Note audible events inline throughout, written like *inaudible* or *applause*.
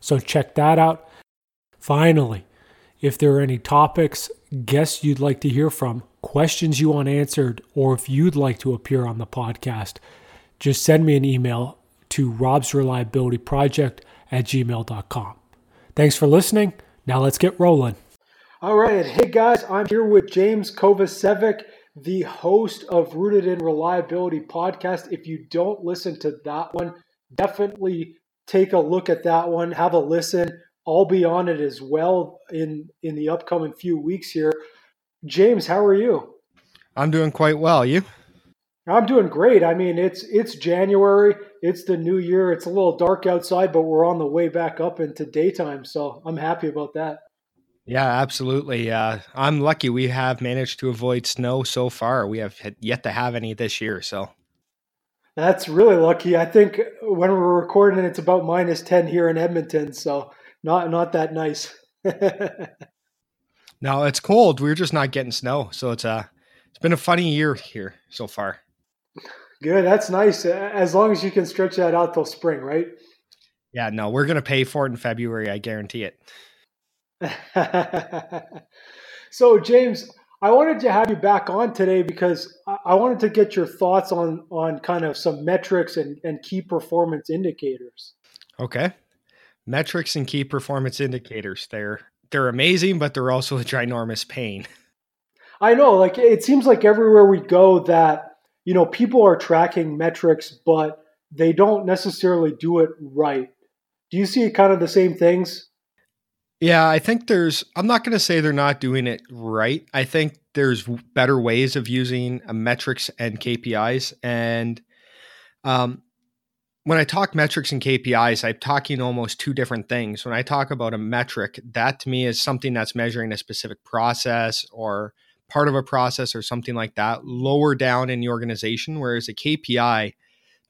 So check that out. Finally, if there are any topics, guests you'd like to hear from, questions you want answered, or if you'd like to appear on the podcast, just send me an email to robsreliabilityproject at gmail.com. Thanks for listening. Now let's get rolling. All right. Hey guys, I'm here with James Kovacevic, the host of Rooted in Reliability podcast. If you don't listen to that one, definitely take a look at that one, have a listen. I'll be on it as well in in the upcoming few weeks here. James, how are you? I'm doing quite well. You? I'm doing great. I mean, it's it's January, it's the new year. It's a little dark outside, but we're on the way back up into daytime, so I'm happy about that. Yeah, absolutely. Uh, I'm lucky we have managed to avoid snow so far. We have yet to have any this year, so that's really lucky. I think when we're recording, it's about minus ten here in Edmonton, so not not that nice. *laughs* no, it's cold. We're just not getting snow, so it's a uh, it's been a funny year here so far. Good, that's nice. As long as you can stretch that out till spring, right? Yeah, no, we're gonna pay for it in February. I guarantee it. *laughs* so, James, I wanted to have you back on today because I wanted to get your thoughts on on kind of some metrics and, and key performance indicators. Okay. Metrics and key performance indicators. They're they're amazing, but they're also a ginormous pain. I know, like it seems like everywhere we go that, you know, people are tracking metrics, but they don't necessarily do it right. Do you see kind of the same things? Yeah, I think there's, I'm not going to say they're not doing it right. I think there's better ways of using uh, metrics and KPIs. And um, when I talk metrics and KPIs, I'm talking almost two different things. When I talk about a metric, that to me is something that's measuring a specific process or part of a process or something like that, lower down in the organization. Whereas a KPI,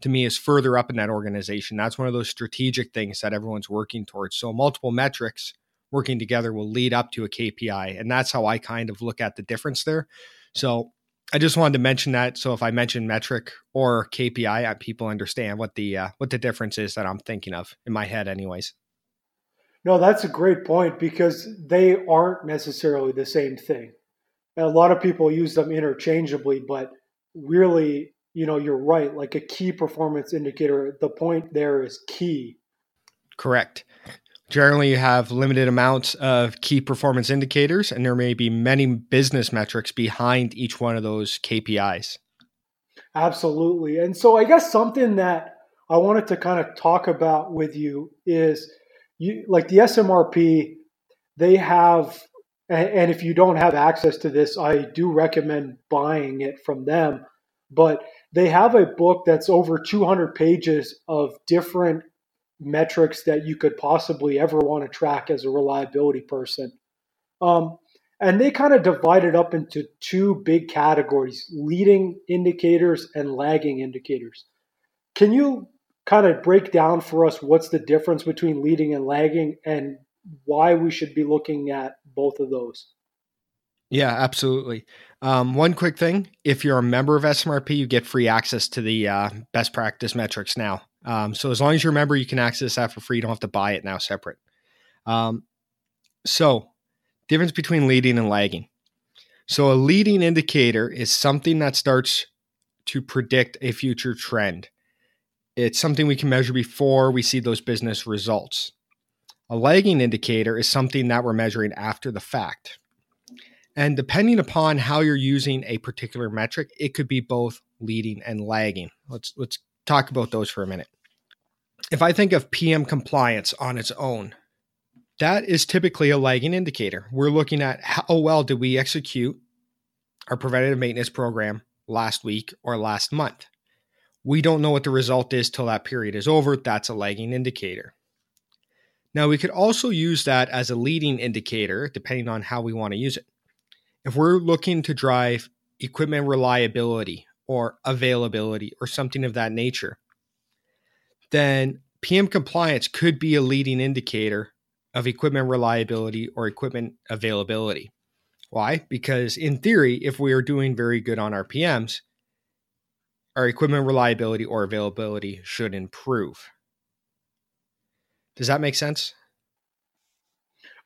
to me is further up in that organization. That's one of those strategic things that everyone's working towards. So multiple metrics working together will lead up to a KPI. And that's how I kind of look at the difference there. So I just wanted to mention that. So if I mention metric or KPI, uh, people understand what the uh, what the difference is that I'm thinking of in my head, anyways. No, that's a great point because they aren't necessarily the same thing. a lot of people use them interchangeably, but really, you know, you're right. Like a key performance indicator, the point there is key. Correct. Generally, you have limited amounts of key performance indicators, and there may be many business metrics behind each one of those KPIs. Absolutely. And so, I guess something that I wanted to kind of talk about with you is you like the SMRP, they have, and if you don't have access to this, I do recommend buying it from them. But they have a book that's over 200 pages of different metrics that you could possibly ever want to track as a reliability person. Um, and they kind of divide it up into two big categories leading indicators and lagging indicators. Can you kind of break down for us what's the difference between leading and lagging and why we should be looking at both of those? Yeah, absolutely. Um, one quick thing if you're a member of SMRP, you get free access to the uh, best practice metrics now. Um, so as long as you remember, you can access that for free. You don't have to buy it now separate. Um, so difference between leading and lagging. So a leading indicator is something that starts to predict a future trend. It's something we can measure before we see those business results. A lagging indicator is something that we're measuring after the fact. And depending upon how you're using a particular metric, it could be both leading and lagging. Let's let's talk about those for a minute. If I think of PM compliance on its own, that is typically a lagging indicator. We're looking at how oh, well did we execute our preventative maintenance program last week or last month. We don't know what the result is till that period is over. That's a lagging indicator. Now, we could also use that as a leading indicator, depending on how we want to use it. If we're looking to drive equipment reliability or availability or something of that nature, then PM compliance could be a leading indicator of equipment reliability or equipment availability. Why? Because in theory, if we are doing very good on our PMs, our equipment reliability or availability should improve. Does that make sense?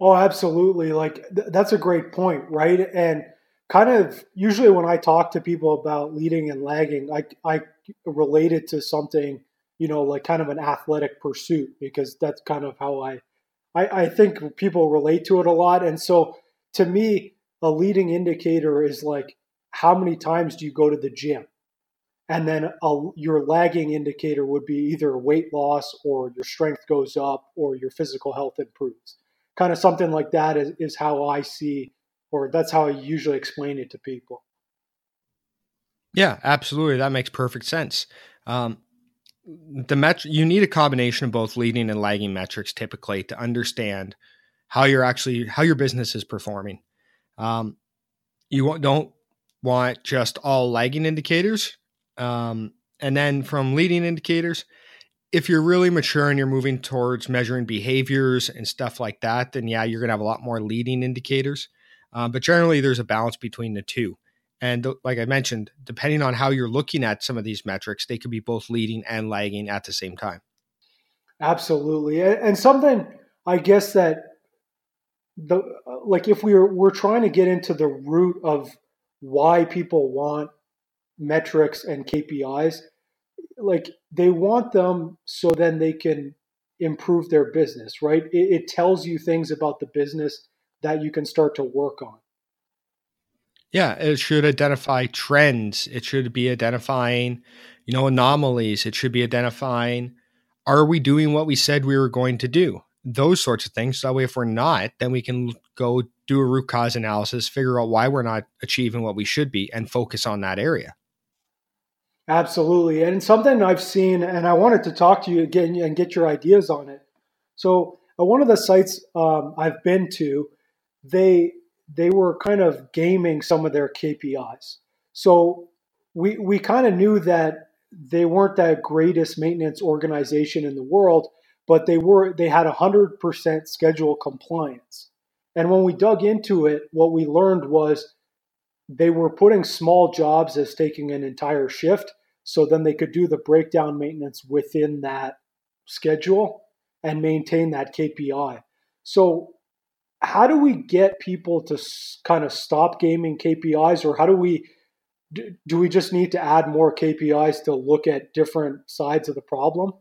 Oh, absolutely. Like th- that's a great point, right? And kind of usually when I talk to people about leading and lagging, I I relate it to something, you know, like kind of an athletic pursuit because that's kind of how I I, I think people relate to it a lot. And so to me, a leading indicator is like how many times do you go to the gym? And then a, your lagging indicator would be either weight loss or your strength goes up or your physical health improves. Kind of something like that is, is how I see, or that's how I usually explain it to people. Yeah, absolutely. That makes perfect sense. Um, the met- you need a combination of both leading and lagging metrics typically to understand how you're actually how your business is performing. Um, you don't want just all lagging indicators. Um, and then from leading indicators, if you're really mature and you're moving towards measuring behaviors and stuff like that, then yeah, you're going to have a lot more leading indicators. Um, but generally, there's a balance between the two. And like I mentioned, depending on how you're looking at some of these metrics, they could be both leading and lagging at the same time. Absolutely. And something I guess that the like if we're we're trying to get into the root of why people want metrics and KPIs, like they want them so then they can improve their business, right? It, it tells you things about the business that you can start to work on. Yeah, it should identify trends. It should be identifying, you know, anomalies. It should be identifying are we doing what we said we were going to do? Those sorts of things. So that way, if we're not, then we can go do a root cause analysis, figure out why we're not achieving what we should be, and focus on that area. Absolutely. And something I've seen, and I wanted to talk to you again and get your ideas on it. So, uh, one of the sites um, I've been to, they they were kind of gaming some of their KPIs. So we we kind of knew that they weren't that greatest maintenance organization in the world, but they were they had 100% schedule compliance. And when we dug into it, what we learned was they were putting small jobs as taking an entire shift so then they could do the breakdown maintenance within that schedule and maintain that KPI. So how do we get people to kind of stop gaming KPIs, or how do we do we just need to add more KPIs to look at different sides of the problem?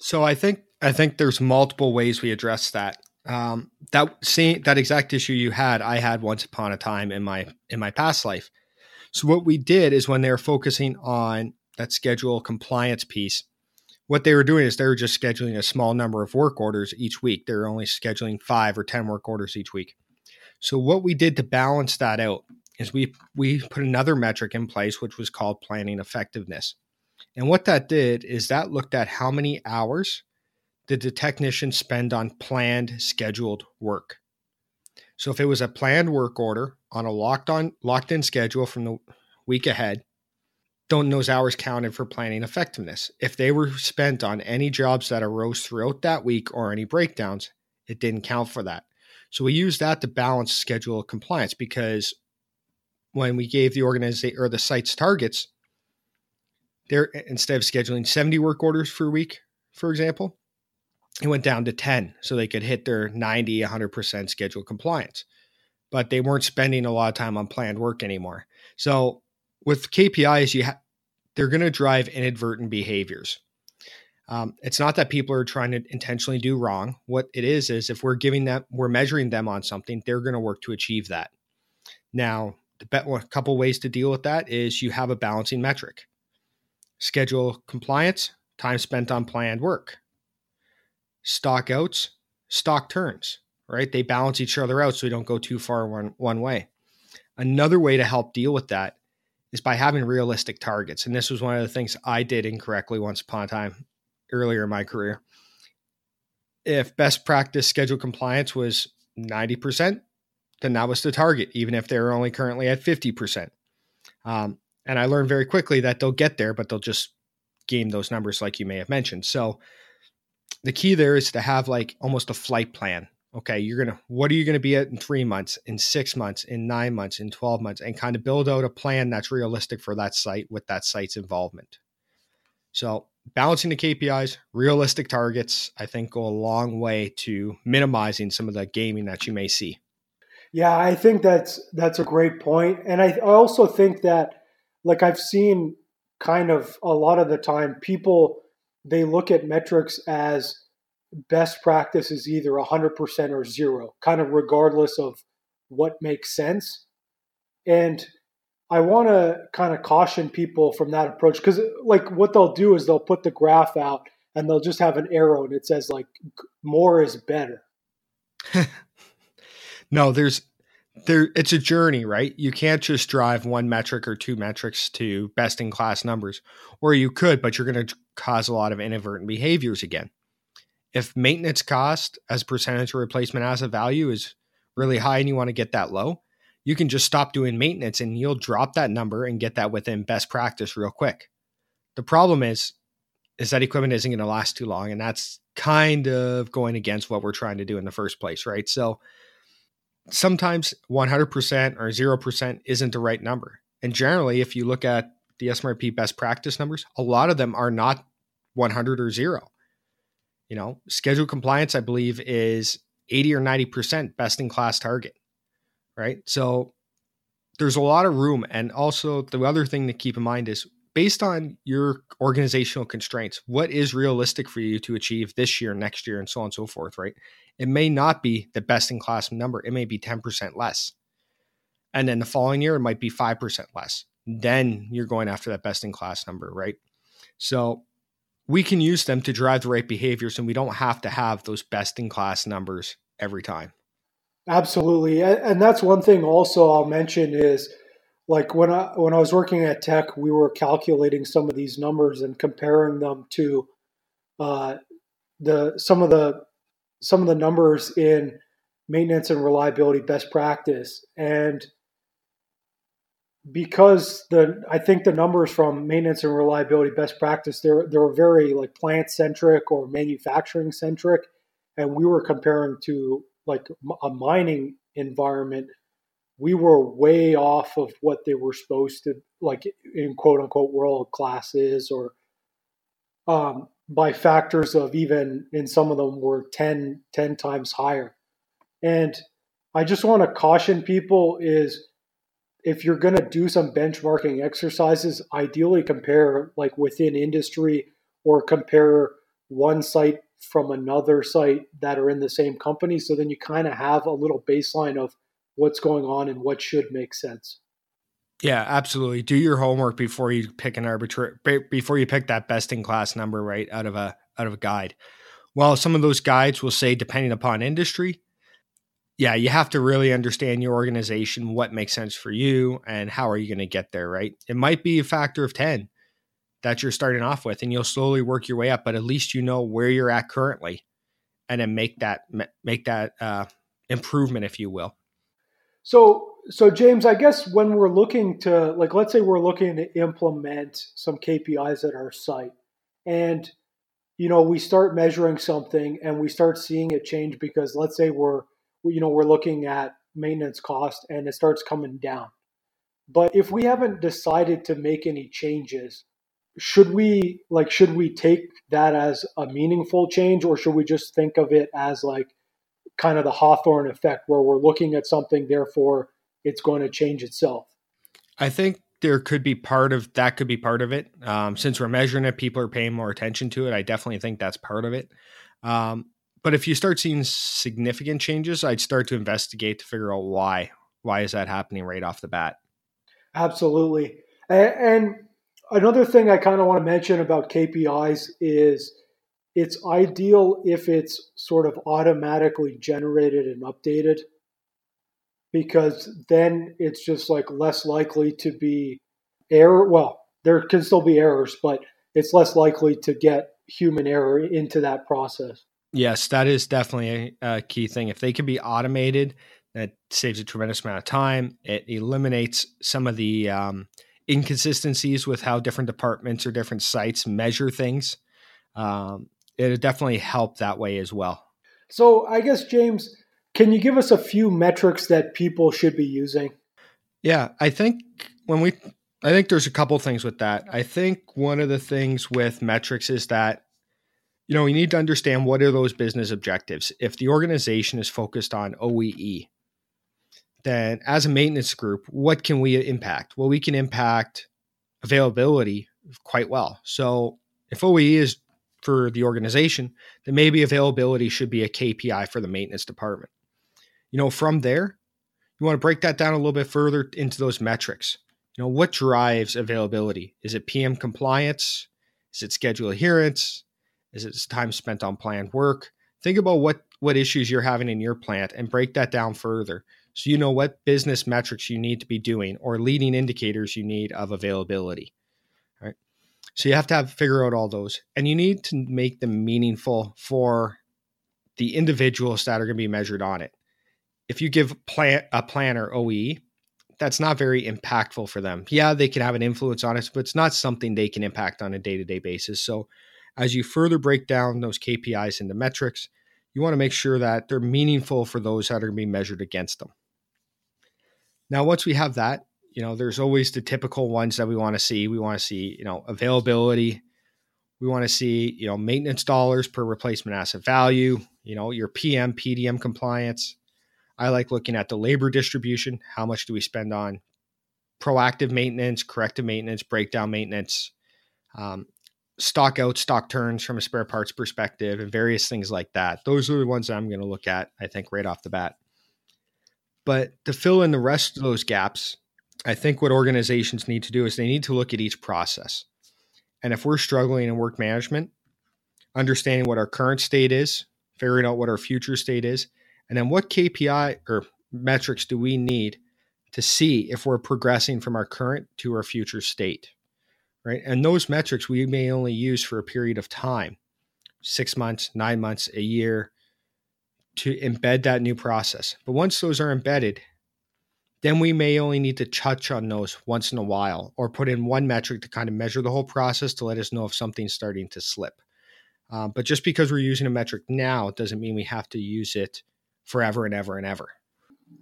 So I think I think there's multiple ways we address that. Um, that same that exact issue you had, I had once upon a time in my in my past life. So what we did is when they were focusing on that schedule compliance piece, what they were doing is they were just scheduling a small number of work orders each week. They were only scheduling five or 10 work orders each week. So, what we did to balance that out is we, we put another metric in place, which was called planning effectiveness. And what that did is that looked at how many hours did the technician spend on planned scheduled work. So if it was a planned work order on a locked on locked in schedule from the week ahead, don't those hours counted for planning effectiveness. If they were spent on any jobs that arose throughout that week or any breakdowns, it didn't count for that. So we use that to balance schedule compliance because when we gave the organization or the site's targets, there instead of scheduling 70 work orders for a week, for example, it went down to 10 so they could hit their 90, 100% schedule compliance. But they weren't spending a lot of time on planned work anymore. So with KPIs, you ha- they're going to drive inadvertent behaviors. Um, it's not that people are trying to intentionally do wrong. What it is is if we're giving them, we're measuring them on something, they're going to work to achieve that. Now, a couple ways to deal with that is you have a balancing metric. Schedule compliance, time spent on planned work. Stock outs, stock turns, right? They balance each other out so we don't go too far one, one way. Another way to help deal with that is by having realistic targets. And this was one of the things I did incorrectly once upon a time earlier in my career. If best practice schedule compliance was 90%, then that was the target, even if they're only currently at 50%. Um, and I learned very quickly that they'll get there, but they'll just game those numbers like you may have mentioned. So the key there is to have like almost a flight plan. Okay, you're gonna what are you gonna be at in three months, in six months, in nine months, in 12 months, and kind of build out a plan that's realistic for that site with that site's involvement. So balancing the KPIs, realistic targets, I think go a long way to minimizing some of the gaming that you may see. Yeah, I think that's that's a great point, and I also think that like I've seen kind of a lot of the time people they look at metrics as best practice is either 100% or zero, kind of regardless of what makes sense. And I want to kind of caution people from that approach because, like, what they'll do is they'll put the graph out and they'll just have an arrow and it says, like, more is better. *laughs* no, there's there it's a journey, right? You can't just drive one metric or two metrics to best in class numbers. Or you could, but you're going to cause a lot of inadvertent behaviors again. If maintenance cost as percentage of replacement asset value is really high and you want to get that low, you can just stop doing maintenance and you'll drop that number and get that within best practice real quick. The problem is is that equipment isn't going to last too long and that's kind of going against what we're trying to do in the first place, right? So sometimes 100% or 0% isn't the right number. And generally, if you look at the SMRP best practice numbers, a lot of them are not 100 or 0. You know, schedule compliance, I believe, is 80 or 90% best in class target, right? So there's a lot of room. And also, the other thing to keep in mind is based on your organizational constraints, what is realistic for you to achieve this year, next year, and so on and so forth, right? it may not be the best in class number. It may be 10% less. And then the following year, it might be 5% less. Then you're going after that best in class number, right? So we can use them to drive the right behaviors and we don't have to have those best in class numbers every time. Absolutely. And that's one thing also I'll mention is like when I when I was working at Teck, we were calculating some of these numbers and comparing them to uh, the some of the some of the numbers in maintenance and reliability best practice and because the I think the numbers from maintenance and reliability best practice they're they're very like plant centric or manufacturing centric and we were comparing to like a mining environment we were way off of what they were supposed to like in quote unquote world classes or um, by factors of even in some of them were 10, 10 times higher. And I just want to caution people is if you're going to do some benchmarking exercises, ideally compare like within industry or compare one site from another site that are in the same company. So then you kind of have a little baseline of what's going on and what should make sense. Yeah, absolutely. Do your homework before you pick an arbitrary before you pick that best in class number right out of a out of a guide. Well, some of those guides will say depending upon industry. Yeah, you have to really understand your organization, what makes sense for you, and how are you going to get there, right? It might be a factor of 10 that you're starting off with, and you'll slowly work your way up, but at least you know where you're at currently and then make that make that uh, improvement, if you will. So so James, I guess when we're looking to like let's say we're looking to implement some KPIs at our site and you know we start measuring something and we start seeing it change because let's say we're you know we're looking at maintenance cost and it starts coming down. But if we haven't decided to make any changes, should we like should we take that as a meaningful change or should we just think of it as like kind of the Hawthorne effect where we're looking at something therefore it's going to change itself. I think there could be part of that could be part of it. Um, since we're measuring it, people are paying more attention to it. I definitely think that's part of it. Um, but if you start seeing significant changes, I'd start to investigate to figure out why. Why is that happening right off the bat? Absolutely. And another thing I kind of want to mention about KPIs is it's ideal if it's sort of automatically generated and updated because then it's just like less likely to be error. Well, there can still be errors, but it's less likely to get human error into that process. Yes, that is definitely a, a key thing. If they can be automated, that saves a tremendous amount of time. It eliminates some of the um, inconsistencies with how different departments or different sites measure things. Um, it definitely help that way as well. So, I guess, James, can you give us a few metrics that people should be using? Yeah, I think when we, I think there's a couple things with that. I think one of the things with metrics is that you know, we need to understand what are those business objectives. If the organization is focused on OEE, then as a maintenance group, what can we impact? Well, we can impact availability quite well. So if OEE is for the organization, then maybe availability should be a KPI for the maintenance department. You know, from there, you want to break that down a little bit further into those metrics. You know, what drives availability? Is it PM compliance? Is it schedule adherence? Is it time spent on planned work? Think about what what issues you're having in your plant and break that down further so you know what business metrics you need to be doing or leading indicators you need of availability. Right. So you have to have figure out all those and you need to make them meaningful for the individuals that are going to be measured on it. If you give plant a planner OE, that's not very impactful for them. Yeah, they can have an influence on it, but it's not something they can impact on a day-to-day basis. So as you further break down those KPIs into metrics, you want to make sure that they're meaningful for those that are going to be measured against them. Now, once we have that, you know, there's always the typical ones that we want to see. We want to see, you know, availability. We want to see, you know, maintenance dollars per replacement asset value, you know, your PM, PDM compliance. I like looking at the labor distribution. How much do we spend on proactive maintenance, corrective maintenance, breakdown maintenance? Um, stock out, stock turns from a spare parts perspective, and various things like that. Those are the ones that I'm going to look at, I think, right off the bat. But to fill in the rest of those gaps, I think what organizations need to do is they need to look at each process. And if we're struggling in work management, understanding what our current state is, figuring out what our future state is, and then what KPI or metrics do we need to see if we're progressing from our current to our future state right? And those metrics we may only use for a period of time six months, nine months, a year to embed that new process. But once those are embedded, then we may only need to touch on those once in a while or put in one metric to kind of measure the whole process to let us know if something's starting to slip. Um, but just because we're using a metric now doesn't mean we have to use it forever and ever and ever.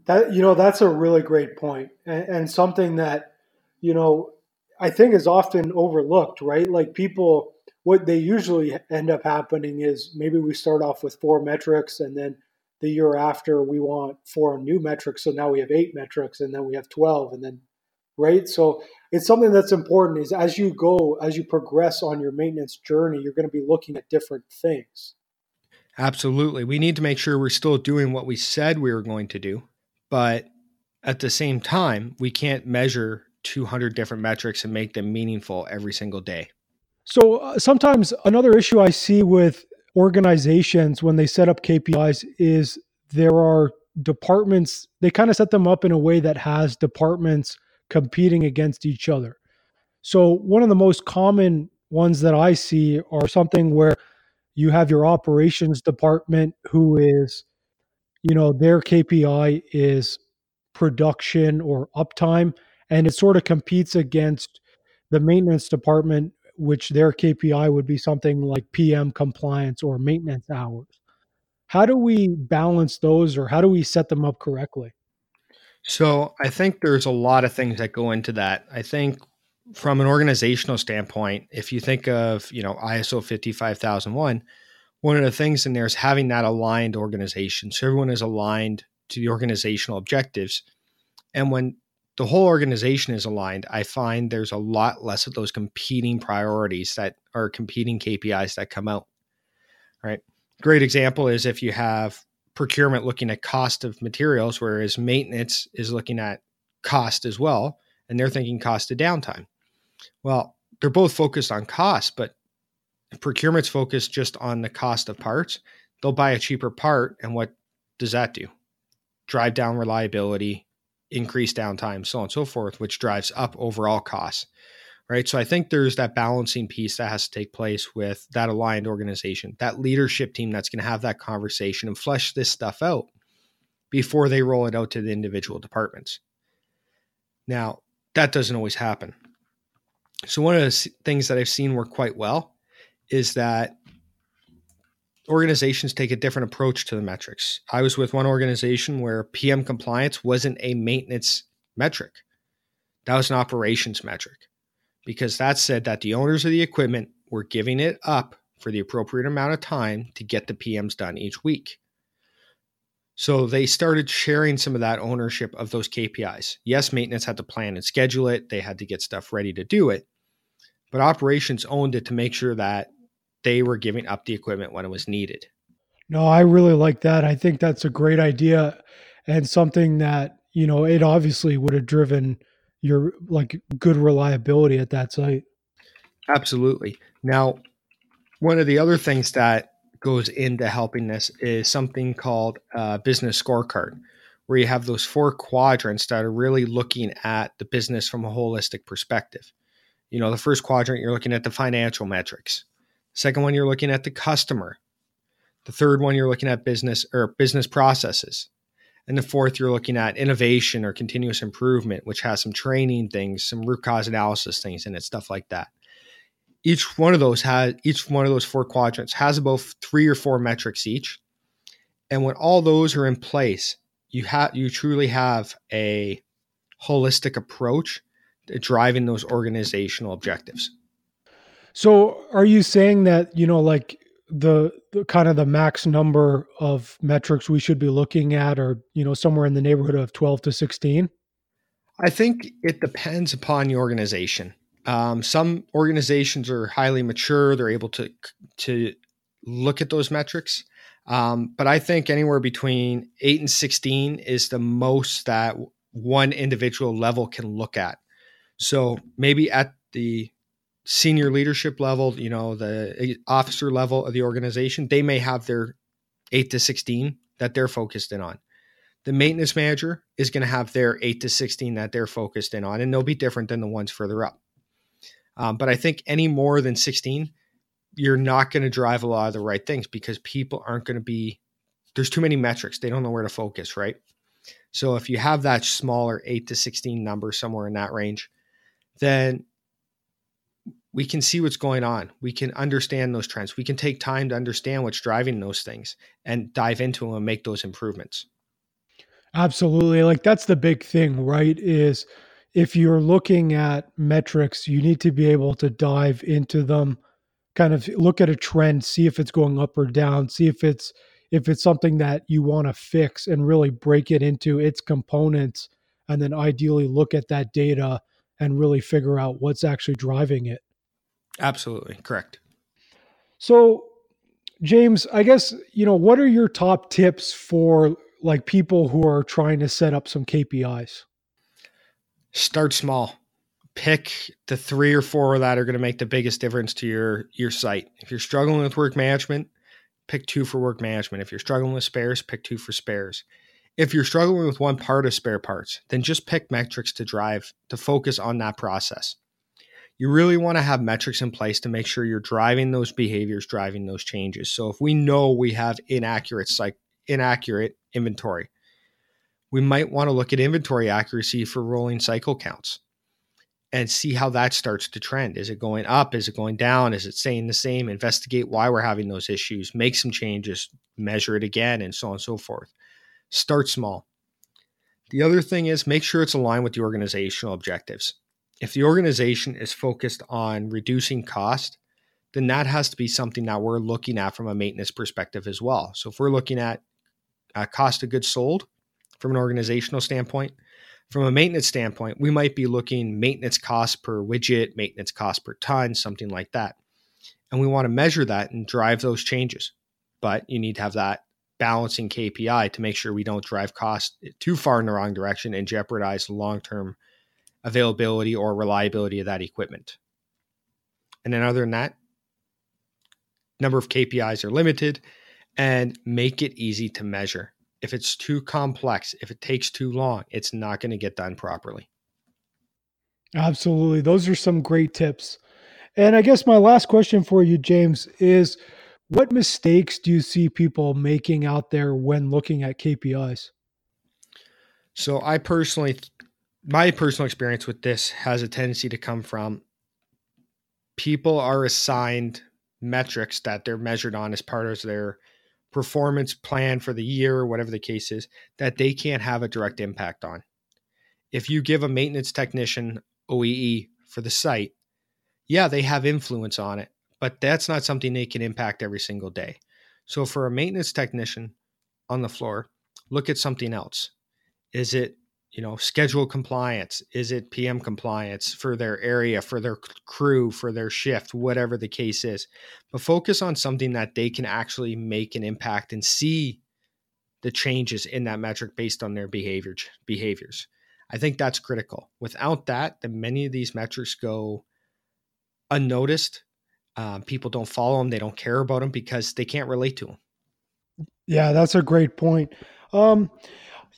That you know that's a really great point and, and something that you know I think is often overlooked, right? Like people, what they usually end up happening is maybe we start off with four metrics and then the year after we want four new metrics. So now we have eight metrics and then we have 12 and then, right? So it's something that's important is as you go, as you progress on your maintenance journey, you're going to be looking at different things. Absolutely. We need to make sure we're still doing what we said we were going to do. But at the same time, we can't measure 200 different metrics and make them meaningful every single day. So uh, sometimes another issue I see with organizations when they set up KPIs is there are departments, they kind of set them up in a way that has departments competing against each other. So one of the most common ones that I see are something where you have your operations department who is, you know, their KPI is production or uptime and it sort of competes against the maintenance department which their KPI would be something like PM compliance or maintenance hours. How do we balance those or how do we set them up correctly? So, I think there's a lot of things that go into that. I think from an organizational standpoint, if you think of, you know, ISO 55001, one of the things in there is having that aligned organization. So everyone is aligned to the organizational objectives. And when the whole organization is aligned, I find there's a lot less of those competing priorities that are competing KPIs that come out. Right. Great example is if you have procurement looking at cost of materials, whereas maintenance is looking at cost as well, and they're thinking cost of downtime. Well, they're both focused on cost, but procurement's focused just on the cost of parts. They'll buy a cheaper part, and what does that do? Drive down reliability, increase downtime, so on and so forth, which drives up overall costs. Right. So I think there's that balancing piece that has to take place with that aligned organization, that leadership team that's going to have that conversation and flesh this stuff out before they roll it out to the individual departments. Now, that doesn't always happen. So, one of the things that I've seen work quite well is that organizations take a different approach to the metrics. I was with one organization where PM compliance wasn't a maintenance metric, that was an operations metric because that said that the owners of the equipment were giving it up for the appropriate amount of time to get the PMs done each week. So they started sharing some of that ownership of those KPIs. Yes, maintenance had to plan and schedule it, they had to get stuff ready to do it, but operations owned it to make sure that they were giving up the equipment when it was needed. No, I really like that. I think that's a great idea and something that, you know, it obviously would have driven your like good reliability at that site. Absolutely. Now, one of the other things that goes into helping this is something called a business scorecard, where you have those four quadrants that are really looking at the business from a holistic perspective. You know, the first quadrant, you're looking at the financial metrics. Second one, you're looking at the customer. The third one, you're looking at business or business processes. And the fourth, you're looking at innovation or continuous improvement, which has some training things, some root cause analysis things in it, stuff like that each one of those has each one of those four quadrants has about three or four metrics each and when all those are in place you have you truly have a holistic approach to driving those organizational objectives so are you saying that you know like the, the kind of the max number of metrics we should be looking at or you know somewhere in the neighborhood of 12 to 16 i think it depends upon the organization um, some organizations are highly mature; they're able to to look at those metrics. Um, but I think anywhere between eight and sixteen is the most that one individual level can look at. So maybe at the senior leadership level, you know, the officer level of the organization, they may have their eight to 16 that they're focused in on. The maintenance manager is going to have their eight to 16 that they're focused in on, and they'll be different than the ones further up. Um, but I think any more than 16, you're not going to drive a lot of the right things because people aren't going to be, there's too many metrics. They don't know where to focus, right? So if you have that smaller 8 to 16 number somewhere in that range, then we can see what's going on. We can understand those trends. We can take time to understand what's driving those things and dive into them and make those improvements. Absolutely. Like that's the big thing, right? Is if you're looking at metrics, you need to be able to dive into them, kind of look at a trend, see if it's going up or down, see if it's if it's something that you want to fix and really break it into its components and then ideally look at that data and really figure out what's actually driving it. Absolutely, correct. So, James, I guess, you know, what are your top tips for like people who are trying to set up some KPIs? start small. Pick the three or four that are going to make the biggest difference to your your site. If you're struggling with work management pick two for work management. If you're struggling with spares pick two for spares. If you're struggling with one part of spare parts then just pick metrics to drive to focus on that process you really want to have metrics in place to make sure you're driving those behaviors driving those changes so if we know we have inaccurate like inaccurate inventory we might want to look at inventory accuracy for rolling cycle counts and see how that starts to trend. Is it going up? Is it going down? Is it staying the same? Investigate why we're having those issues, make some changes, measure it again, and so on and so forth. Start small. The other thing is make sure it's aligned with the organizational objectives. If the organization is focused on reducing cost, then that has to be something that we're looking at from a maintenance perspective as well. So if we're looking at uh, cost of goods sold, from an organizational standpoint, From a maintenance standpoint, we might be looking maintenance cost per widget, maintenance cost per ton, something like that. And we want to measure that and drive those changes. But you need to have that balancing KPI to make sure we don't drive cost too far in the wrong direction and jeopardize long term availability or reliability of that equipment. And then, other than that, number of KPIs are limited and make it easy to measure. If it's too complex, if it takes too long, it's not going to get done properly. Absolutely. Those are some great tips. And I guess my last question for you, James, is what mistakes do you see people making out there when looking at KPIs? So, I personally, my personal experience with this has a tendency to come from people are assigned metrics that they're measured on as part of their performance plan for the year or whatever the case is that they can't have a direct impact on. If you give a maintenance technician OEE for the site, yeah, they have influence on it, but that's not something they can impact every single day. So for a maintenance technician on the floor, look at something else. Is it you know schedule compliance is it pm compliance for their area for their crew for their shift whatever the case is but focus on something that they can actually make an impact and see the changes in that metric based on their behavior behaviors. I think that's critical. Without that then many of these metrics go unnoticed um, people don't follow them they don't care about them because they can't relate to them yeah that's a great point. Um,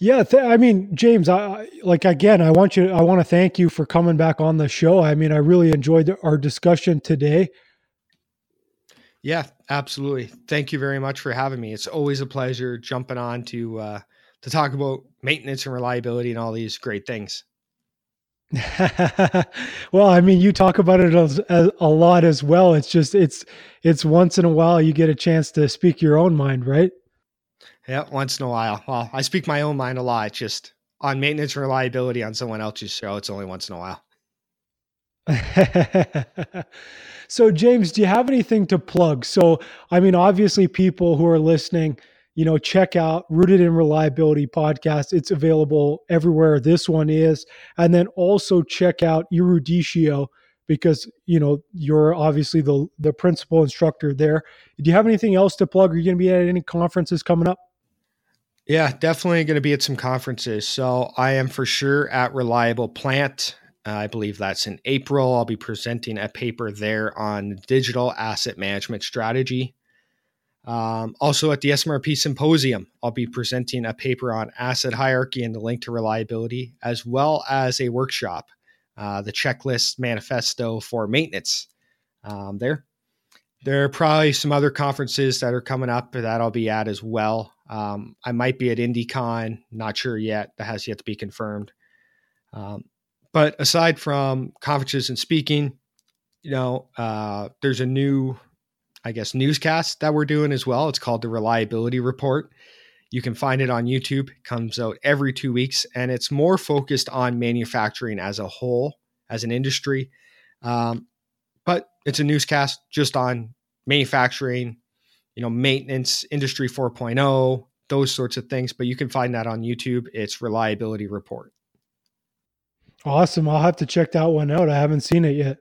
yeah, th- I mean, James, I like again, I want you I want to thank you for coming back on the show. I mean, I really enjoyed our discussion today. Yeah, absolutely. Thank you very much for having me. It's always a pleasure jumping on to uh, to talk about maintenance and reliability and all these great things. *laughs* well, I mean, you talk about it a lot as well. It's just it's it's once in a while you get a chance to speak your own mind, right? Yeah, once in a while. Well, I speak my own mind a lot. Just on maintenance reliability on someone else's show, it's only once in a while. *laughs* so, James, do you have anything to plug? So, I mean, obviously, people who are listening, you know, check out Rooted in Reliability podcast. It's available everywhere this one is. And then also check out Eruditio because, you know, you're obviously the, the principal instructor there. Do you have anything else to plug? Are you going to be at any conferences coming up? Yeah, definitely going to be at some conferences. So I am for sure at Reliable Plant. Uh, I believe that's in April. I'll be presenting a paper there on digital asset management strategy. Um, also at the SMRP Symposium, I'll be presenting a paper on asset hierarchy and the link to reliability, as well as a workshop, uh, the checklist manifesto for maintenance. Um, there, there are probably some other conferences that are coming up that I'll be at as well. Um, I might be at IndyCon, not sure yet. That has yet to be confirmed. Um, but aside from conferences and speaking, you know, uh, there's a new, I guess, newscast that we're doing as well. It's called the Reliability Report. You can find it on YouTube. It comes out every two weeks, and it's more focused on manufacturing as a whole, as an industry. Um, but it's a newscast just on manufacturing, you know, maintenance, industry 4.0, those sorts of things. But you can find that on YouTube. It's Reliability Report. Awesome. I'll have to check that one out. I haven't seen it yet.